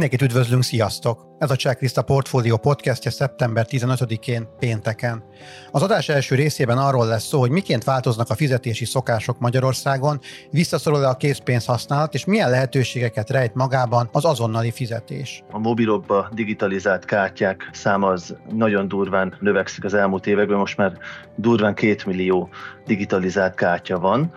Mindenkit üdvözlünk, sziasztok! Ez a Checklist a Portfolio podcastja szeptember 15-én, pénteken. Az adás első részében arról lesz szó, hogy miként változnak a fizetési szokások Magyarországon, visszaszorul-e a készpénz használat, és milyen lehetőségeket rejt magában az azonnali fizetés. A mobilokba digitalizált kártyák száma az nagyon durván növekszik az elmúlt években, most már durván két millió digitalizált kártya van,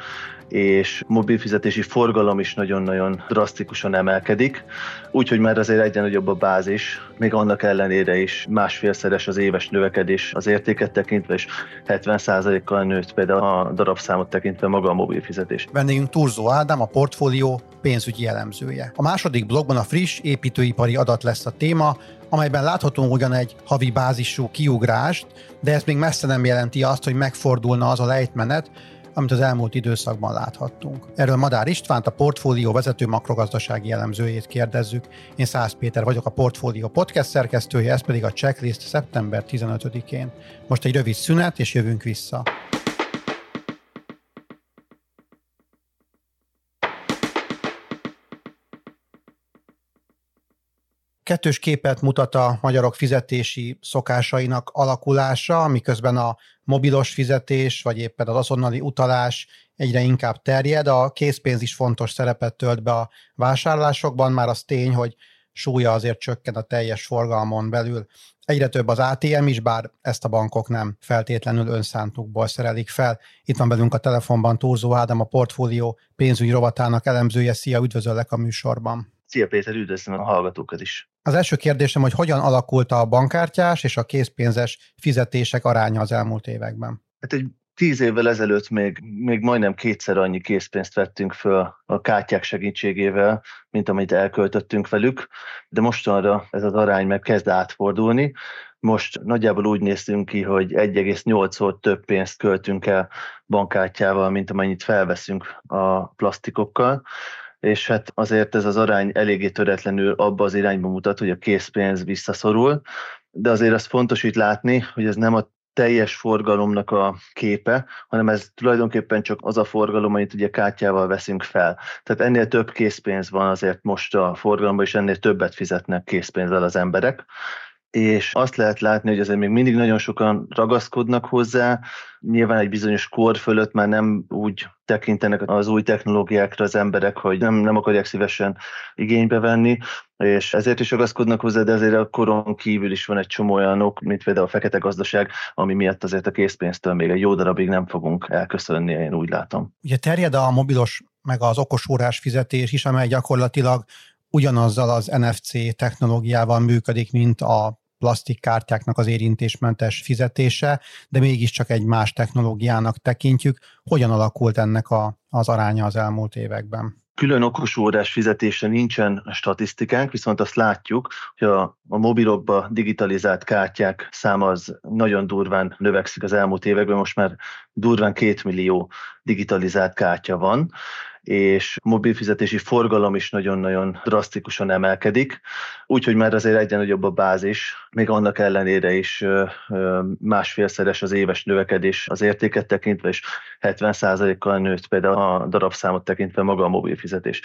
és mobilfizetési forgalom is nagyon-nagyon drasztikusan emelkedik, úgyhogy már azért egyre nagyobb a bázis, még annak ellenére is másfélszeres az éves növekedés az értéket tekintve, és 70%-kal nőtt például a darabszámot tekintve maga a mobilfizetés. Vendégünk Turzó Ádám, a portfólió pénzügyi elemzője. A második blogban a friss építőipari adat lesz a téma, amelyben láthatunk ugyan egy havi bázisú kiugrást, de ez még messze nem jelenti azt, hogy megfordulna az a lejtmenet, amit az elmúlt időszakban láthattunk. Erről Madár Istvánt, a portfólió vezető makrogazdasági elemzőjét kérdezzük. Én Szász Péter vagyok, a portfólió podcast szerkesztője, ez pedig a checklist szeptember 15-én. Most egy rövid szünet, és jövünk vissza. Kettős képet mutat a magyarok fizetési szokásainak alakulása, miközben a mobilos fizetés, vagy éppen az azonnali utalás egyre inkább terjed. A készpénz is fontos szerepet tölt be a vásárlásokban, már az tény, hogy súlya azért csökken a teljes forgalmon belül. Egyre több az ATM is, bár ezt a bankok nem feltétlenül önszántukból szerelik fel. Itt van velünk a telefonban Turzó Ádám, a portfólió pénzügyi rovatának elemzője. Szia, üdvözöllek a műsorban. Szia Péter, üdvözlöm a hallgatókat is. Az első kérdésem, hogy hogyan alakult a bankkártyás és a készpénzes fizetések aránya az elmúlt években? Hát egy tíz évvel ezelőtt még, még majdnem kétszer annyi készpénzt vettünk föl a kártyák segítségével, mint amit elköltöttünk velük, de mostanra ez az arány meg kezd átfordulni. Most nagyjából úgy néztünk ki, hogy 1,8-szor több pénzt költünk el bankkártyával, mint amennyit felveszünk a plastikokkal és hát azért ez az arány eléggé töretlenül abba az irányba mutat, hogy a készpénz visszaszorul, de azért az fontos itt látni, hogy ez nem a teljes forgalomnak a képe, hanem ez tulajdonképpen csak az a forgalom, amit ugye kártyával veszünk fel. Tehát ennél több készpénz van azért most a forgalomban, és ennél többet fizetnek készpénzzel az emberek és azt lehet látni, hogy azért még mindig nagyon sokan ragaszkodnak hozzá, nyilván egy bizonyos kor fölött már nem úgy tekintenek az új technológiákra az emberek, hogy nem, nem akarják szívesen igénybe venni, és ezért is ragaszkodnak hozzá, de azért a koron kívül is van egy csomó olyanok, mint például a fekete gazdaság, ami miatt azért a készpénztől még egy jó darabig nem fogunk elköszönni, én úgy látom. Ugye terjed a mobilos meg az okos órás fizetés is, amely gyakorlatilag ugyanazzal az NFC technológiával működik, mint a plastikkártyáknak az érintésmentes fizetése, de mégiscsak egy más technológiának tekintjük. Hogyan alakult ennek a, az aránya az elmúlt években? Külön okos órás fizetése nincsen statisztikánk, viszont azt látjuk, hogy a, a mobilokba digitalizált kártyák száma az nagyon durván növekszik az elmúlt években, most már durván két millió digitalizált kártya van, és mobilfizetési forgalom is nagyon-nagyon drasztikusan emelkedik, úgyhogy már azért egyre nagyobb a bázis, még annak ellenére is másfélszeres az éves növekedés az értéket tekintve, és 70%-kal nőtt például a darabszámot tekintve maga a mobilfizetés.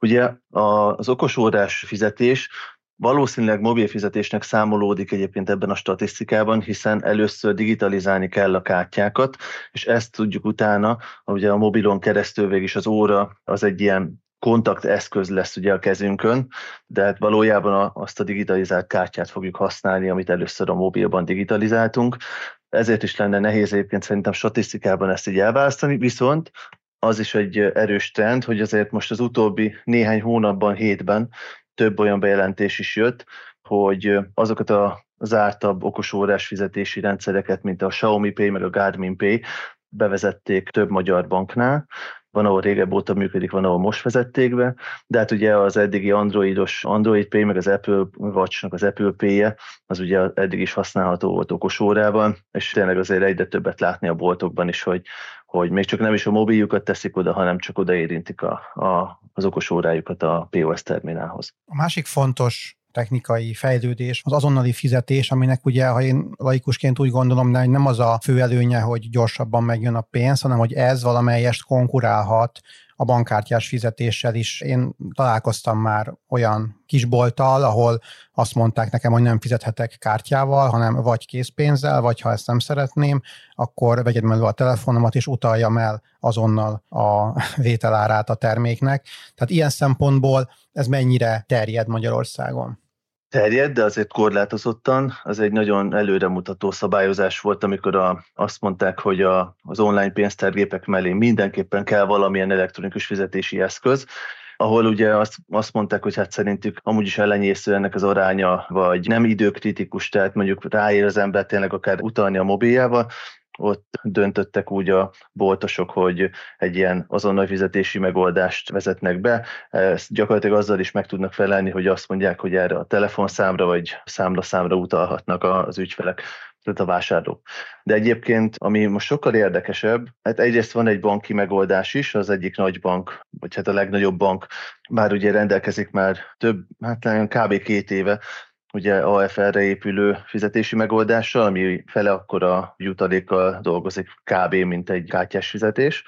Ugye az okosórás fizetés Valószínűleg mobilfizetésnek számolódik egyébként ebben a statisztikában, hiszen először digitalizálni kell a kártyákat, és ezt tudjuk utána, ugye a mobilon keresztül végig is az óra az egy ilyen kontakteszköz lesz ugye a kezünkön, de hát valójában azt a digitalizált kártyát fogjuk használni, amit először a mobilban digitalizáltunk. Ezért is lenne nehéz egyébként szerintem statisztikában ezt így elválasztani, viszont az is egy erős trend, hogy azért most az utóbbi néhány hónapban, hétben több olyan bejelentés is jött, hogy azokat a zártabb okosórás fizetési rendszereket, mint a Xiaomi Pay meg a Garmin Pay bevezették több magyar banknál, van, ahol régebb óta működik, van, ahol most vezették be, de hát ugye az eddigi androidos Android Pay, meg az Apple Watch-nak az Apple Pay-je, az ugye eddig is használható volt okosórában, és tényleg azért egyre többet látni a boltokban is, hogy, hogy még csak nem is a mobiljukat teszik oda, hanem csak oda érintik a, a, az okos órájukat a POS terminálhoz. A másik fontos technikai fejlődés, az azonnali fizetés, aminek ugye, ha én laikusként úgy gondolom, de nem az a fő előnye, hogy gyorsabban megjön a pénz, hanem hogy ez valamelyest konkurálhat a bankkártyás fizetéssel is. Én találkoztam már olyan kisbolttal, ahol azt mondták nekem, hogy nem fizethetek kártyával, hanem vagy készpénzzel, vagy ha ezt nem szeretném, akkor vegyed meg a telefonomat, és utaljam el azonnal a vételárát a terméknek. Tehát ilyen szempontból ez mennyire terjed Magyarországon? Terjed, de azért korlátozottan. Az egy nagyon előremutató szabályozás volt, amikor a, azt mondták, hogy a, az online pénztárgépek mellé mindenképpen kell valamilyen elektronikus fizetési eszköz, ahol ugye azt, azt mondták, hogy hát szerintük amúgy is ellenyésző ennek az aránya, vagy nem időkritikus, tehát mondjuk ráér az ember tényleg akár utalni a mobiljával, ott döntöttek úgy a boltosok, hogy egy ilyen azonnal fizetési megoldást vezetnek be. Ezt gyakorlatilag azzal is meg tudnak felelni, hogy azt mondják, hogy erre a telefonszámra vagy számlaszámra utalhatnak az ügyfelek tehát a vásárlók. De egyébként, ami most sokkal érdekesebb, hát egyrészt van egy banki megoldás is, az egyik nagy bank, vagy hát a legnagyobb bank már ugye rendelkezik már több, hát kb. két éve ugye AFR-re épülő fizetési megoldással, ami fele akkora jutalékkal dolgozik kb. mint egy kártyás fizetés.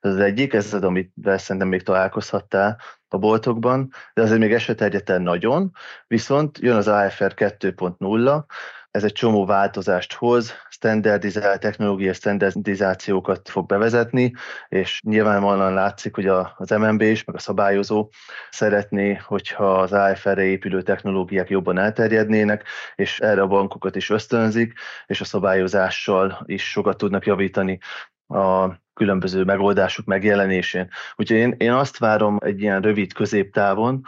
Ez az egyik, ez az, amit szerintem még találkozhattál a boltokban, de azért még eset nagyon, viszont jön az AFR 2.0, ez egy csomó változást hoz, standardizált technológiai standardizációkat fog bevezetni, és nyilvánvalóan látszik, hogy az MNB is, meg a szabályozó szeretné, hogyha az AFR-re épülő technológiák jobban elterjednének, és erre a bankokat is ösztönzik, és a szabályozással is sokat tudnak javítani a különböző megoldások megjelenésén. Úgyhogy én, én azt várom egy ilyen rövid középtávon,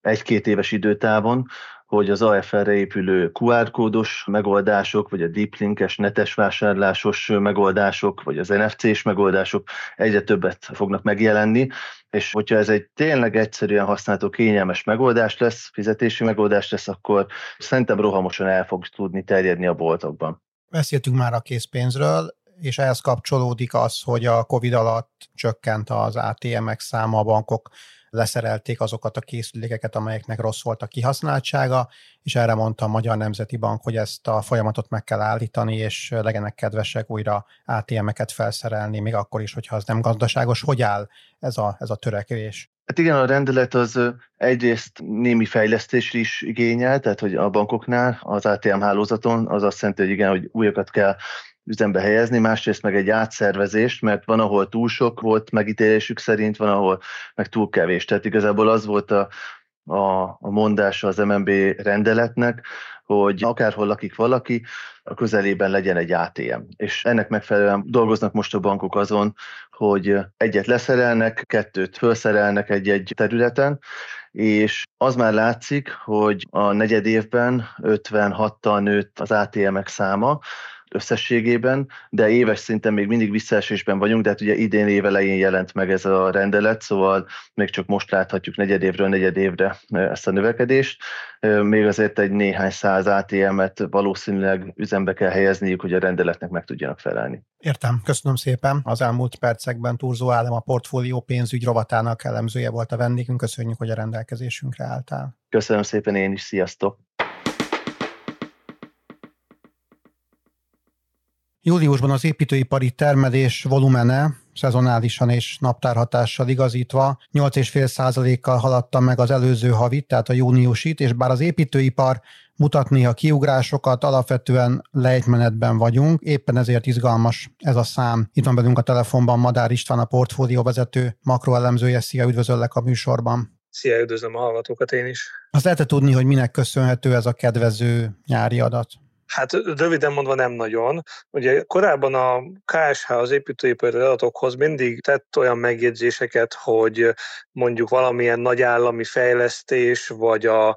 egy-két éves időtávon, hogy az AFR-re épülő QR kódos megoldások, vagy a deep linkes netes vásárlásos megoldások, vagy az NFC-s megoldások egyre többet fognak megjelenni, és hogyha ez egy tényleg egyszerűen használható kényelmes megoldás lesz, fizetési megoldás lesz, akkor szerintem rohamosan el fog tudni terjedni a boltokban. Beszéltünk már a készpénzről, és ehhez kapcsolódik az, hogy a COVID alatt csökkent az ATM-ek száma a bankok leszerelték azokat a készülékeket, amelyeknek rossz volt a kihasználtsága, és erre mondta a Magyar Nemzeti Bank, hogy ezt a folyamatot meg kell állítani, és legyenek kedvesek újra ATM-eket felszerelni, még akkor is, hogyha az nem gazdaságos. Hogy áll ez a, ez a törekvés? Hát igen, a rendelet az egyrészt némi fejlesztés is igényel, tehát hogy a bankoknál, az ATM hálózaton, az azt jelenti, hogy igen, hogy újakat kell üzembe helyezni, másrészt meg egy átszervezést, mert van, ahol túl sok volt megítélésük szerint, van, ahol meg túl kevés. Tehát igazából az volt a, a, a mondása az MNB rendeletnek, hogy akárhol lakik valaki, a közelében legyen egy ATM. És ennek megfelelően dolgoznak most a bankok azon, hogy egyet leszerelnek, kettőt felszerelnek egy-egy területen, és az már látszik, hogy a negyed évben 56-tal nőtt az ATM-ek száma, összességében, de éves szinten még mindig visszaesésben vagyunk, de hát ugye idén évelején jelent meg ez a rendelet, szóval még csak most láthatjuk negyedévről negyedévre ezt a növekedést. Még azért egy néhány száz ATM-et valószínűleg üzembe kell helyezniük, hogy a rendeletnek meg tudjanak felelni. Értem, köszönöm szépen. Az elmúlt percekben Turzó Állam a portfólió pénzügy rovatának elemzője volt a vendégünk. Köszönjük, hogy a rendelkezésünkre álltál. Köszönöm szépen én is, sziasztok! Júliusban az építőipari termelés volumene szezonálisan és naptárhatással igazítva 8,5%-kal haladta meg az előző havit, tehát a júniusit, és bár az építőipar mutat néha kiugrásokat, alapvetően lejtmenetben vagyunk, éppen ezért izgalmas ez a szám. Itt van velünk a telefonban Madár István, a portfólió vezető makroelemzője. Szia, üdvözöllek a műsorban. Szia, üdvözlöm a hallgatókat én is. Azt lehet tudni, hogy minek köszönhető ez a kedvező nyári adat? Hát röviden mondva nem nagyon. Ugye korábban a KSH az építőipari adatokhoz mindig tett olyan megjegyzéseket, hogy mondjuk valamilyen nagy állami fejlesztés, vagy a,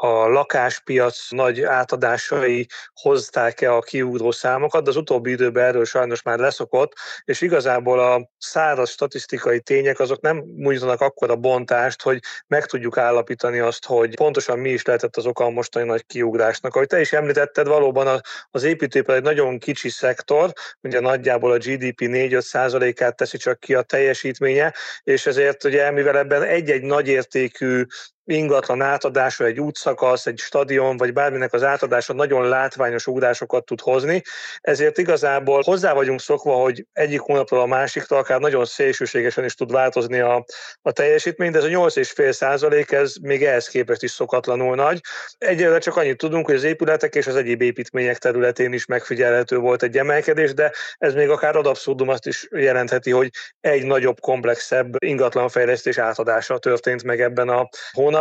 a lakáspiac nagy átadásai hozták-e a kiugró számokat, de az utóbbi időben erről sajnos már leszokott, és igazából a száraz statisztikai tények azok nem nyújtanak akkora bontást, hogy meg tudjuk állapítani azt, hogy pontosan mi is lehetett az oka a mostani nagy kiugrásnak. Ahogy te is említetted, valóban az építőipar egy nagyon kicsi szektor, ugye nagyjából a GDP 4-5 százalékát teszi csak ki a teljesítménye, és ezért ugye mivel ebben egy-egy nagyértékű ingatlan átadása, egy útszakasz, egy stadion, vagy bárminek az átadása nagyon látványos ugrásokat tud hozni, ezért igazából hozzá vagyunk szokva, hogy egyik hónapról a másikra akár nagyon szélsőségesen is tud változni a, a teljesítmény, de ez a 8,5 százalék, ez még ehhez képest is szokatlanul nagy. Egyelőre csak annyit tudunk, hogy az épületek és az egyéb építmények területén is megfigyelhető volt egy emelkedés, de ez még akár ad abszurdum azt is jelentheti, hogy egy nagyobb, komplexebb ingatlanfejlesztés átadása történt meg ebben a hónapban,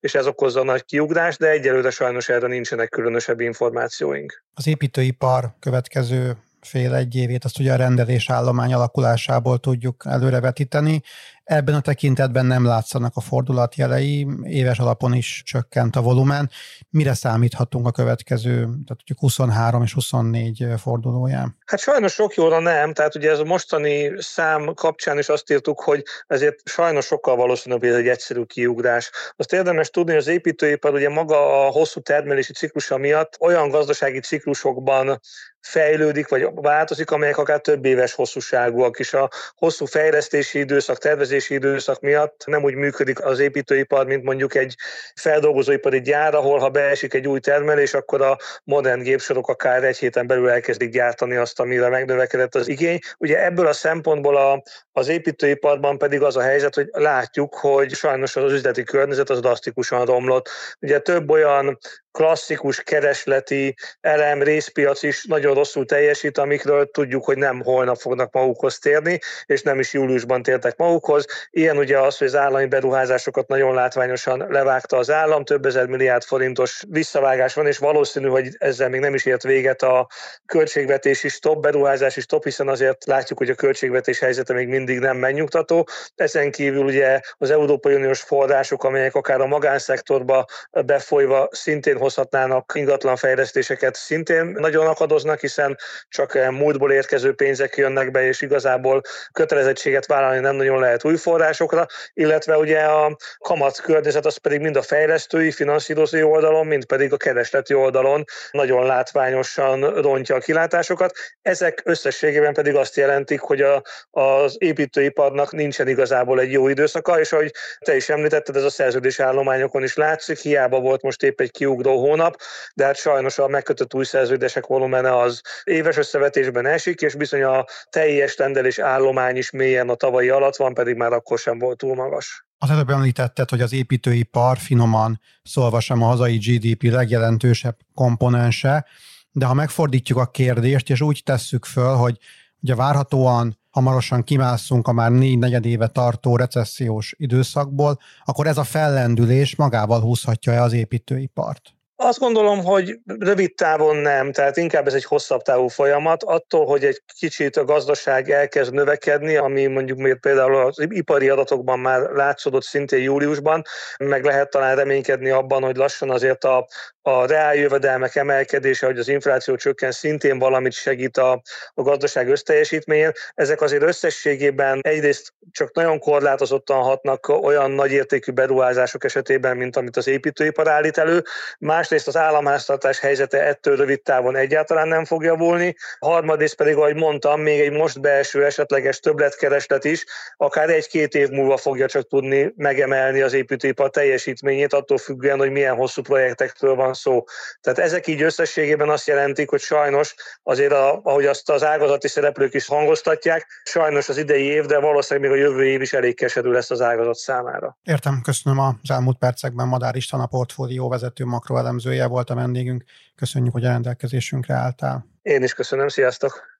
és ez okozza a nagy kiugrás, de egyelőre sajnos erre nincsenek különösebb információink. Az építőipar következő fél egy évét azt ugye a rendelés állomány alakulásából tudjuk előrevetíteni. Ebben a tekintetben nem látszanak a fordulatjelei, éves alapon is csökkent a volumen. Mire számíthatunk a következő, tehát ugye 23 és 24 fordulóján? Hát sajnos sok jóra nem, tehát ugye ez a mostani szám kapcsán is azt írtuk, hogy ezért sajnos sokkal valószínűbb, hogy ez egy egyszerű kiugrás. Azt érdemes tudni, hogy az építőipar ugye maga a hosszú termelési ciklusa miatt olyan gazdasági ciklusokban fejlődik, vagy változik, amelyek akár több éves hosszúságúak is. A hosszú fejlesztési időszak, tervezési időszak miatt nem úgy működik az építőipar, mint mondjuk egy feldolgozóipari gyár, ahol ha beesik egy új termelés, akkor a modern gépsorok akár egy héten belül elkezdik gyártani azt, amire megnövekedett az igény. Ugye ebből a szempontból a, az építőiparban pedig az a helyzet, hogy látjuk, hogy sajnos az üzleti környezet az drasztikusan romlott. Ugye több olyan klasszikus keresleti elem, részpiac is nagyon rosszul teljesít, amikről tudjuk, hogy nem holnap fognak magukhoz térni, és nem is júliusban tértek magukhoz. Ilyen ugye az, hogy az állami beruházásokat nagyon látványosan levágta az állam, több ezer milliárd forintos visszavágás van, és valószínű, hogy ezzel még nem is ért véget a költségvetési stop, beruházási stop, hiszen azért látjuk, hogy a költségvetés helyzete még mindig nem megnyugtató. Ezen kívül ugye az Európai Uniós források, amelyek akár a magánszektorba befolyva szintén hozhatnának ingatlanfejlesztéseket, szintén nagyon akadoznak, hiszen csak múltból érkező pénzek jönnek be, és igazából kötelezettséget vállalni nem nagyon lehet új forrásokra, illetve ugye a kamat környezet az pedig mind a fejlesztői, finanszírozói oldalon, mind pedig a keresleti oldalon nagyon látványosan rontja a kilátásokat. Ezek összességében pedig azt jelentik, hogy a, az építőiparnak nincsen igazából egy jó időszaka, és ahogy te is említetted, ez a szerződés állományokon is látszik, hiába volt most épp egy kiugró hónap, de hát sajnos a megkötött új szerződések volumene az éves összevetésben esik, és bizony a teljes rendelés állomány is mélyen a tavalyi alatt van, pedig már akkor sem volt túl magas. Az előbb említetted, hogy az építőipar finoman szólva sem a hazai GDP legjelentősebb komponense, de ha megfordítjuk a kérdést, és úgy tesszük föl, hogy ugye várhatóan hamarosan kimászunk a már négy negyed éve tartó recessziós időszakból, akkor ez a fellendülés magával húzhatja-e az építőipart? Azt gondolom, hogy rövid távon nem, tehát inkább ez egy hosszabb távú folyamat. Attól, hogy egy kicsit a gazdaság elkezd növekedni, ami mondjuk még például az ipari adatokban már látszódott szintén júliusban, meg lehet talán reménykedni abban, hogy lassan azért a, a reáljövedelmek emelkedése, hogy az infláció csökken, szintén valamit segít a, a gazdaság összteljesítményén. Ezek azért összességében egyrészt csak nagyon korlátozottan hatnak olyan nagyértékű beruházások esetében, mint amit az építőipar állít elő. Másrészt az államháztartás helyzete ettől rövid távon egyáltalán nem fog javulni. Harmadrészt pedig, ahogy mondtam, még egy most belső esetleges többletkereslet is, akár egy-két év múlva fogja csak tudni megemelni az építőipar teljesítményét, attól függően, hogy milyen hosszú projektekről van szó. Tehát ezek így összességében azt jelentik, hogy sajnos azért, a, ahogy azt az ágazati szereplők is hangoztatják, sajnos az idei év, de valószínűleg még a jövő év is elég keserű lesz az ágazat számára. Értem, köszönöm az elmúlt percekben Madár István a portfólió vezető makroelemzője volt a vendégünk. Köszönjük, hogy a rendelkezésünkre álltál. Én is köszönöm, sziasztok!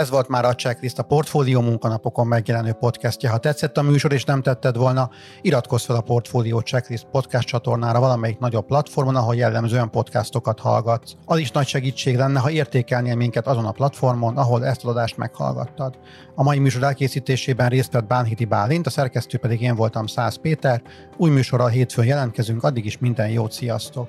Ez volt már a Checklist, a Portfólió munkanapokon megjelenő podcastja. Ha tetszett a műsor és nem tetted volna, iratkozz fel a Portfólió Checklist podcast csatornára valamelyik nagyobb platformon, ahol jellemzően podcastokat hallgatsz. Az is nagy segítség lenne, ha értékelnél minket azon a platformon, ahol ezt az adást meghallgattad. A mai műsor elkészítésében részt vett Bánhiti Bálint, a szerkesztő pedig én voltam Száz Péter. Új műsorral hétfőn jelentkezünk, addig is minden jót, sziasztok!